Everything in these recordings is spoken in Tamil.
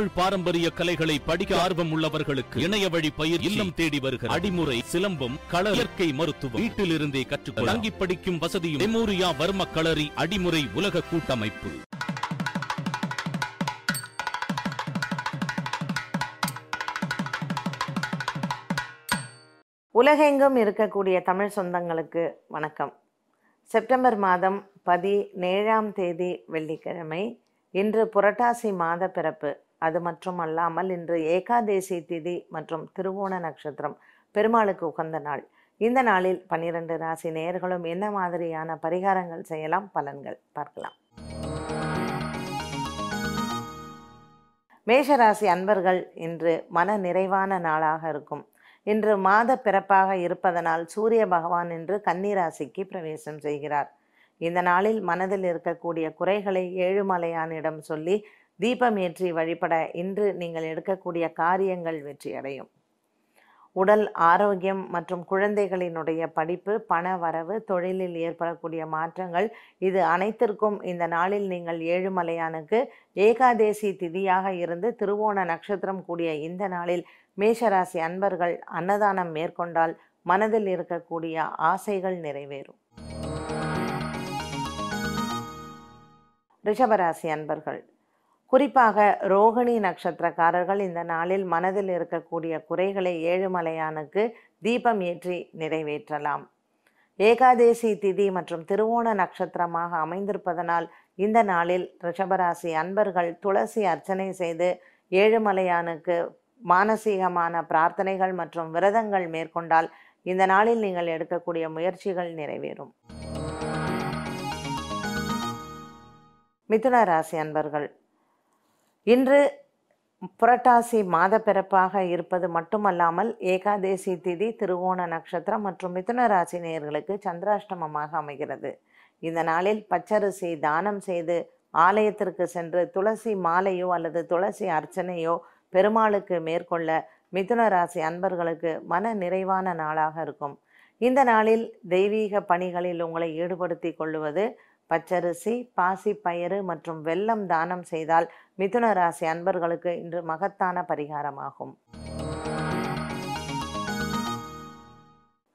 தமிழ் பாரம்பரிய கலைகளை படிக்க ஆர்வம் உள்ளவர்களுக்கு இணைய வழி பயிர் இல்லம் தேடி வருகிற அடிமுறை சிலம்பம் கள இயற்கை மருத்துவம். வீட்டிலிருந்தே கற்றுக்கொள்ள. தங்கி படிக்கும் வசதியும் மெமோரியா வர்ம களரி அடிமுறை உலக கூட்டமைப்பு. உலகெங்கும் இருக்கக்கூடிய தமிழ் சொந்தங்களுக்கு வணக்கம். செப்டம்பர் மாதம் பதினேழாம் தேதி வெள்ளிக்கிழமை இன்று புரட்டாசி மாத பிறப்பு. அது மட்டும் அல்லாமல் இன்று ஏகாதேசி திதி மற்றும் திருவோண நட்சத்திரம் பெருமாளுக்கு உகந்த நாள். இந்த நாளில் பன்னிரண்டு ராசி நேயர்களும் என்ன மாதிரியான பரிகாரங்கள் செய்யலாம்? பலன்கள் பார்க்கலாம். மேஷராசி அன்பர்கள் இன்று மன நிறைவான நாளாக இருக்கும். இன்று மாத பிறப்பாக இருப்பதனால் சூரிய பகவான் இன்று கன்னிராசிக்கு பிரவேசம் செய்கிறார். இந்த நாளில் மனதில் இருக்கக்கூடிய குறைகளை ஏழுமலையானிடம் சொல்லி தீபம் ஏற்றி வழிபட இன்று நீங்கள் எடுக்கக்கூடிய காரியங்கள் வெற்றியடையும். உடல் ஆரோக்கியம் மற்றும் குழந்தைகளினுடைய படிப்பு பண வரவு தொழிலில் ஏற்படக்கூடிய மாற்றங்கள் இது அனைத்திற்கும் இந்த நாளில் நீங்கள் ஏழுமலையானுக்கு ஏகாதேசி திதியாக இருந்து திருவோண நட்சத்திரம் கூடிய இந்த நாளில் மேஷராசி அன்பர்கள் அன்னதானம் மேற்கொண்டால் மனதில் இருக்கக்கூடிய ஆசைகள் நிறைவேறும். ரிஷபராசி அன்பர்கள் குறிப்பாக ரோகிணி நட்சத்திரக்காரர்கள் இந்த நாளில் மனதில் இருக்கக்கூடிய குறைகளை ஏழுமலையானுக்கு தீபம் ஏற்றி நிறைவேற்றலாம். ஏகாதேசி திதி மற்றும் திருவோண நட்சத்திரமாக அமைந்திருப்பதனால் இந்த நாளில் ரிஷபராசி அன்பர்கள் துளசி அர்ச்சனை செய்து ஏழுமலையானுக்கு மானசீகமான பிரார்த்தனைகள் மற்றும் விரதங்கள் மேற்கொண்டால் இந்த நாளில் நீங்கள் எடுக்கக்கூடிய முயற்சிகள் நிறைவேறும். மிதுன ராசி அன்பர்கள் இன்று புரட்டாசி மாத பிறப்பாக இருப்பது மட்டுமல்லாமல் ஏகாதேசி திதி திருவோண நட்சத்திரம் மற்றும் மிதுன ராசி நேயர்களுக்கு சந்திராஷ்டமமாக அமைகிறது. இந்த நாளில் பச்சரிசி தானம் செய்து ஆலயத்திற்கு சென்று துளசி மாலையோ அல்லது துளசி அர்ச்சனையோ பெருமாளுக்கு மேற்கொள்ள மிதுன ராசி அன்பர்களுக்கு மன நிறைவான நாளாக இருக்கும். இந்த நாளில் தெய்வீக பணிகளில் உங்களை ஈடுபடுத்தி கொள்ளுவது பச்சரிசி பாசி பயறு மற்றும் வெல்லம் தானம் செய்தால் மிதுன ராசி அன்பர்களுக்கு இன்று மகத்தான பரிகாரமாகும்.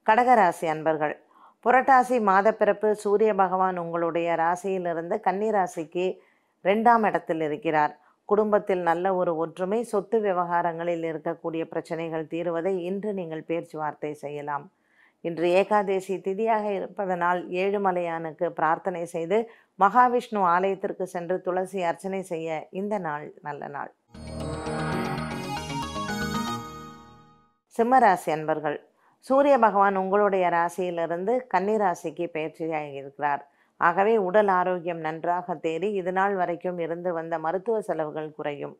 கடகராசி அன்பர்கள் புரட்டாசி மாதப்பிறப்பு சூரிய பகவான் உங்களுடைய ராசியிலிருந்து கன்னிராசிக்கு ரெண்டாம் இடத்தில் இருக்கிறார். குடும்பத்தில் நல்ல ஒரு ஒற்றுமை சொத்து விவகாரங்களில் இருக்கக்கூடிய பிரச்சனைகள் தீருவதை இன்று நீங்கள் பேச்சுவார்த்தை செய்யலாம். இன்று ஏகாதேசி திதியாக இருப்பதனால் ஏழுமலையானுக்கு பிரார்த்தனை செய்து மகாவிஷ்ணு ஆலயத்திற்கு சென்று துளசி அர்ச்சனை செய்ய இந்த நாள் நல்ல நாள். சிம்மராசி அன்பர்கள் சூரிய பகவான் உங்களுடைய ராசியிலிருந்து கன்னிராசிக்கு பயிற்சியாக இருக்கிறார். ஆகவே உடல் ஆரோக்கியம் நன்றாக தேறி இது நாள் வரைக்கும் இருந்து வந்த மருத்துவ செலவுகள் குறையும்.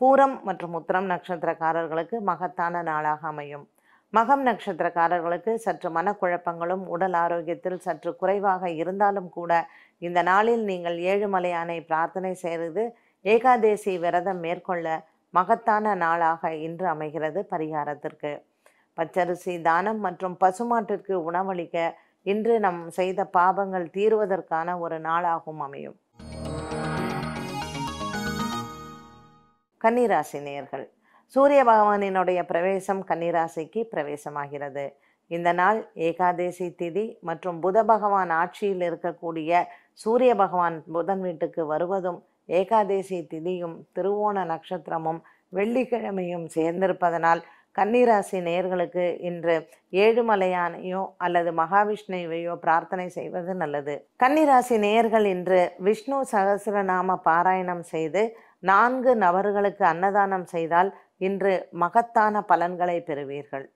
பூரம் மற்றும் உத்திரம் நட்சத்திரக்காரர்களுக்கு மகத்தான நாளாக அமையும். மகம் நட்சத்திரக்காரர்களுக்கு சற்று மனக்குழப்பங்களும் உடல் ஆரோக்கியத்தில் சற்று குறைவாக இருந்தாலும் கூட இந்த நாளில் நீங்கள் ஏழுமலையானை பிரார்த்தனை செய்து ஏகாதேசி விரதம் மேற்கொள்ள மகத்தான நாளாக இன்று அமைகிறது பரிகாரத்திற்கு. பச்சரிசி தானம் மற்றும் பசுமாட்டிற்கு உணவளிக்க இன்று நம் செய்த பாபங்கள் தீர்வதற்கான ஒரு நாளாகவும் அமையும். கன்னிராசி நேர்கள் சூரிய பகவானினுடைய பிரவேசம் கன்னிராசிக்கு பிரவேசமாகிறது. இந்த நாள் ஏகாதேசி திதி மற்றும் புத பகவான் ஆட்சியில் இருக்கக்கூடிய சூரிய பகவான் புதன் வீட்டுக்கு வருவதும் ஏகாதேசி திதியும் திருவோண நட்சத்திரமும் வெள்ளிக்கிழமையும் சேர்ந்திருப்பதனால் கன்னிராசி நேயர்களுக்கு இன்று ஏழுமலையானையோ அல்லது மகாவிஷ்ணுவையோ பிரார்த்தனை செய்வது நல்லது. கன்னிராசி நேயர்கள் இன்று விஷ்ணு சகசிரநாம பாராயணம் செய்து நான்கு நபர்களுக்கு அன்னதானம் செய்தால் இன்று மகத்தான பலன்களை பெறுவீர்கள்.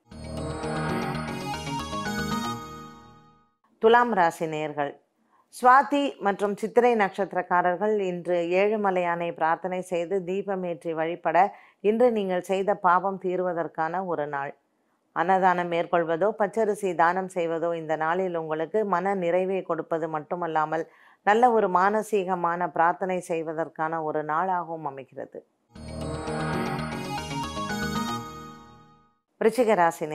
துலாம் ராசி நேர்கள் சுவாதி மற்றும் சித்திரை நட்சத்திரக்காரர்கள் இன்று ஏழுமலையானை பிரார்த்தனை செய்து தீபமேற்றி வழிபட இன்று நீங்கள் செய்த பாவம் தீர்வதற்கான ஒரு நாள். அன்னதானம் மேற்கொள்வதோ பச்சரிசி தானம் செய்வதோ இந்த நாளில் உங்களுக்கு மன நிறைவை கொடுப்பது மட்டுமல்லாமல் நல்ல ஒரு மானசீகமான பிரார்த்தனை செய்வதற்கான ஒரு நாளாகவும் அமைகிறது. விருச்சிக ராசி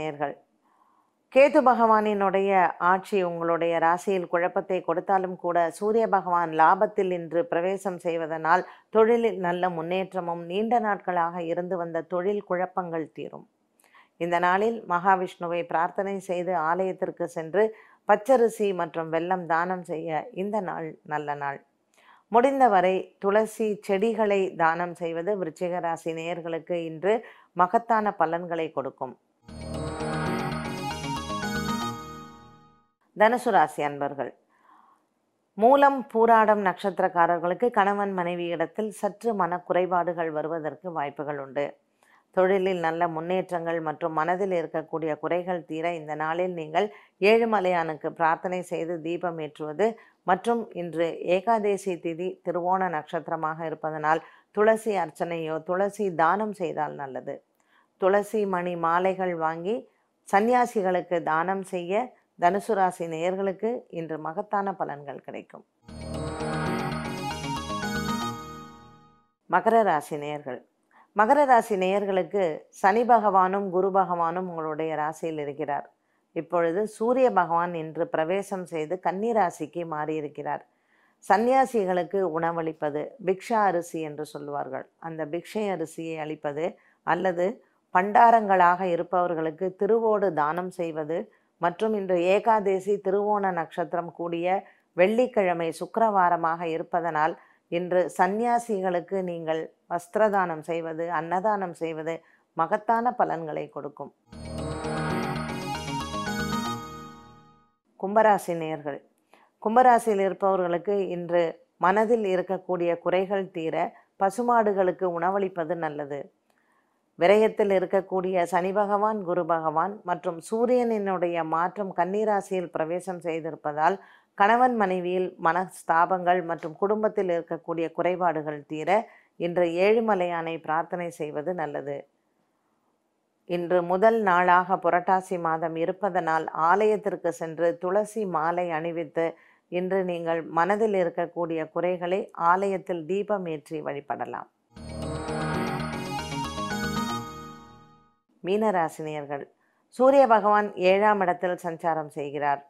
கேது பகவானினுடைய ஆட்சி உங்களுடைய ராசியில் குழப்பத்தை கொடுத்தாலும் கூட சூரிய பகவான் லாபத்தில் இன்று பிரவேசம் செய்வதனால் தொழிலில் நல்ல முன்னேற்றமும் நீண்ட நாட்களாக இருந்து வந்த தொழில் குழப்பங்கள் தீரும். இந்த நாளில் மகாவிஷ்ணுவை பிரார்த்தனை செய்து ஆலயத்திற்கு சென்று பச்சரிசி மற்றும் வெள்ளம் தானம் செய்ய இந்த நாள் நல்ல நாள். முடிந்தவரை துளசி செடிகளை தானம் செய்வது விருச்சிக ராசி நேயர்களுக்கு இன்று மகத்தான பலன்களை கொடுக்கும். தனுசு ராசி அன்பர்கள் மூலம் பூராடம் நட்சத்திரக்காரர்களுக்கு கணவன் மனைவி இடத்தில் சற்று மனக்குறைபாடுகள் வருவதற்கு வாய்ப்புகள் உண்டு. தொழிலில் நல்ல முன்னேற்றங்கள் மற்றும் மனதில் இருக்கக்கூடிய குறைகள் தீர இந்த நாளில் நீங்கள் ஏழுமலையானுக்கு பிரார்த்தனை செய்து தீபம் ஏற்றுவது மற்றும் இன்று ஏகாதேசி திதி திருவோண நட்சத்திரமாக இருப்பதனால் துளசி அர்ச்சனையோ துளசி தானம் செய்தால் நல்லது. துளசி மணி மாலைகள் வாங்கி சந்நியாசிகளுக்கு தானம் செய்ய தனுசு ராசி நேயர்களுக்கு இன்று மகத்தான பலன்கள் கிடைக்கும். மகர ராசி நேயர்கள். மகர ராசி நேயர்களுக்கு சனி பகவானும் குரு பகவானும் உங்களுடைய ராசியில் இருக்கிறார். இப்பொழுது சூரிய பகவான் இன்று பிரவேசம் செய்து கன்னிராசிக்கு மாறியிருக்கிறார். சந்நியாசிகளுக்கு உணவளிப்பது பிக்ஷா அரிசி என்று சொல்லுவார்கள். அந்த பிக்ஷை அரிசியை அளிப்பது அல்லது பண்டாரங்களாக இருப்பவர்களுக்கு திருவோடு தானம் செய்வது மற்றும் இன்று ஏகாதேசி திருவோண நட்சத்திரம் கூடிய வெள்ளிக்கிழமை சுக்கரவாரமாக இருப்பதனால் இன்று சந்நியாசிகளுக்கு நீங்கள் வஸ்திரதானம் செய்வது அன்னதானம் செய்வது மகத்தான பலன்களை கொடுக்கும். கும்பராசி நேர்கள் கும்பராசியில் இருப்பவர்களுக்கு இன்று மனதில் இருக்கக்கூடிய குறைகள் தீர பசுமாடுகளுக்கு உணவளிப்பது நல்லது. விரயத்தில் இருக்கக்கூடிய சனி பகவான் குரு பகவான் மற்றும் சூரியனினுடைய மாற்றம் கன்னிராசியில் பிரவேசம் செய்திருப்பதால் கணவன் மனைவியில் மனஸ்தாபங்கள் மற்றும் குடும்பத்தில் இருக்கக்கூடிய குறைபாடுகள் தீர இன்று ஏழுமலையானை பிரார்த்தனை செய்வது நல்லது. இன்று முதல் நாளாக புரட்டாசி மாதம் இருப்பதனால் ஆலயத்திற்கு சென்று துளசி மாலை அணிவித்து இன்று நீங்கள் மனதில் இருக்கக்கூடிய குறைகளை ஆலயத்தில் தீபம் ஏற்றி வழிபடலாம். மீனராசினியர்கள் சூரிய பகவான் ஏழாம் இடத்தில் சஞ்சாரம் செய்கிறார்.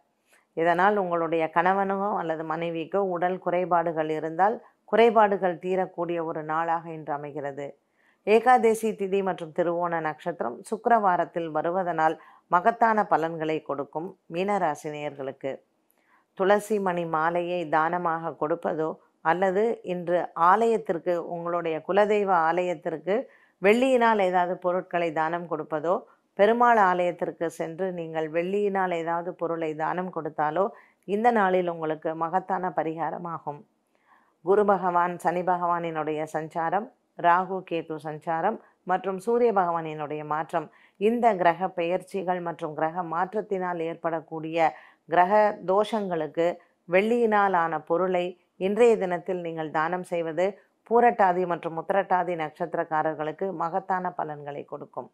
இதனால் உங்களுடைய கணவனோ அல்லது மனைவிக்கோ உடல் குறைபாடுகள் இருந்தால் குறைபாடுகள் தீரக்கூடிய ஒரு நாளாக இன்று அமைகிறது. ஏகாதேசி திதி மற்றும் திருவோண நட்சத்திரம் சுக்கரவாரத்தில் வருவதனால் மகத்தான பலன்களை கொடுக்கும் மீனராசினியர்களுக்கு துளசி மணி மாலையை தானமாக கொடுப்பதோ அல்லது இன்று ஆலயத்திற்கு உங்களுடைய குலதெய்வ ஆலயத்திற்கு வெள்ளியினால் ஏதாவது பொருட்களை தானம் கொடுப்பதோ பெருமாள் ஆலயத்திற்கு சென்று நீங்கள் வெள்ளியினால் ஏதாவது பொருளை தானம் கொடுத்தாலோ இந்த நாளில் உங்களுக்கு மகத்தான பரிகாரமாகும். குரு பகவான் சனி பகவானினுடைய சஞ்சாரம் ராகு கேது சஞ்சாரம் மற்றும் சூரிய பகவானினுடைய மாற்றம். இந்த கிரக பெயர்ச்சிகள் மற்றும் கிரக மாற்றத்தினால் ஏற்படக்கூடிய கிரக தோஷங்களுக்கு வெள்ளியினால் ஆன பொருளை இன்றைய தினத்தில் நீங்கள் தானம் செய்வது பூரட்டாதி மற்றும் உத்திரட்டாதி நட்சத்திரக்காரர்களுக்கு மகத்தான பலன்களை கொடுக்கும்.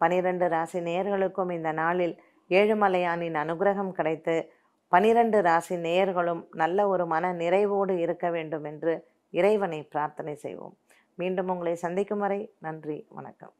பனிரெண்டு ராசி நேயர்களுக்கும் இந்த நாளில் ஏழுமலையானின் அனுகிரகம் கிடைத்து பனிரெண்டு ராசி நேயர்களும் நல்ல ஒரு மன நிறைவோடு இருக்க வேண்டும் என்று இறைவனை பிரார்த்தனை செய்வோம். மீண்டும் உங்களை சந்திக்கும் வரை நன்றி வணக்கம்.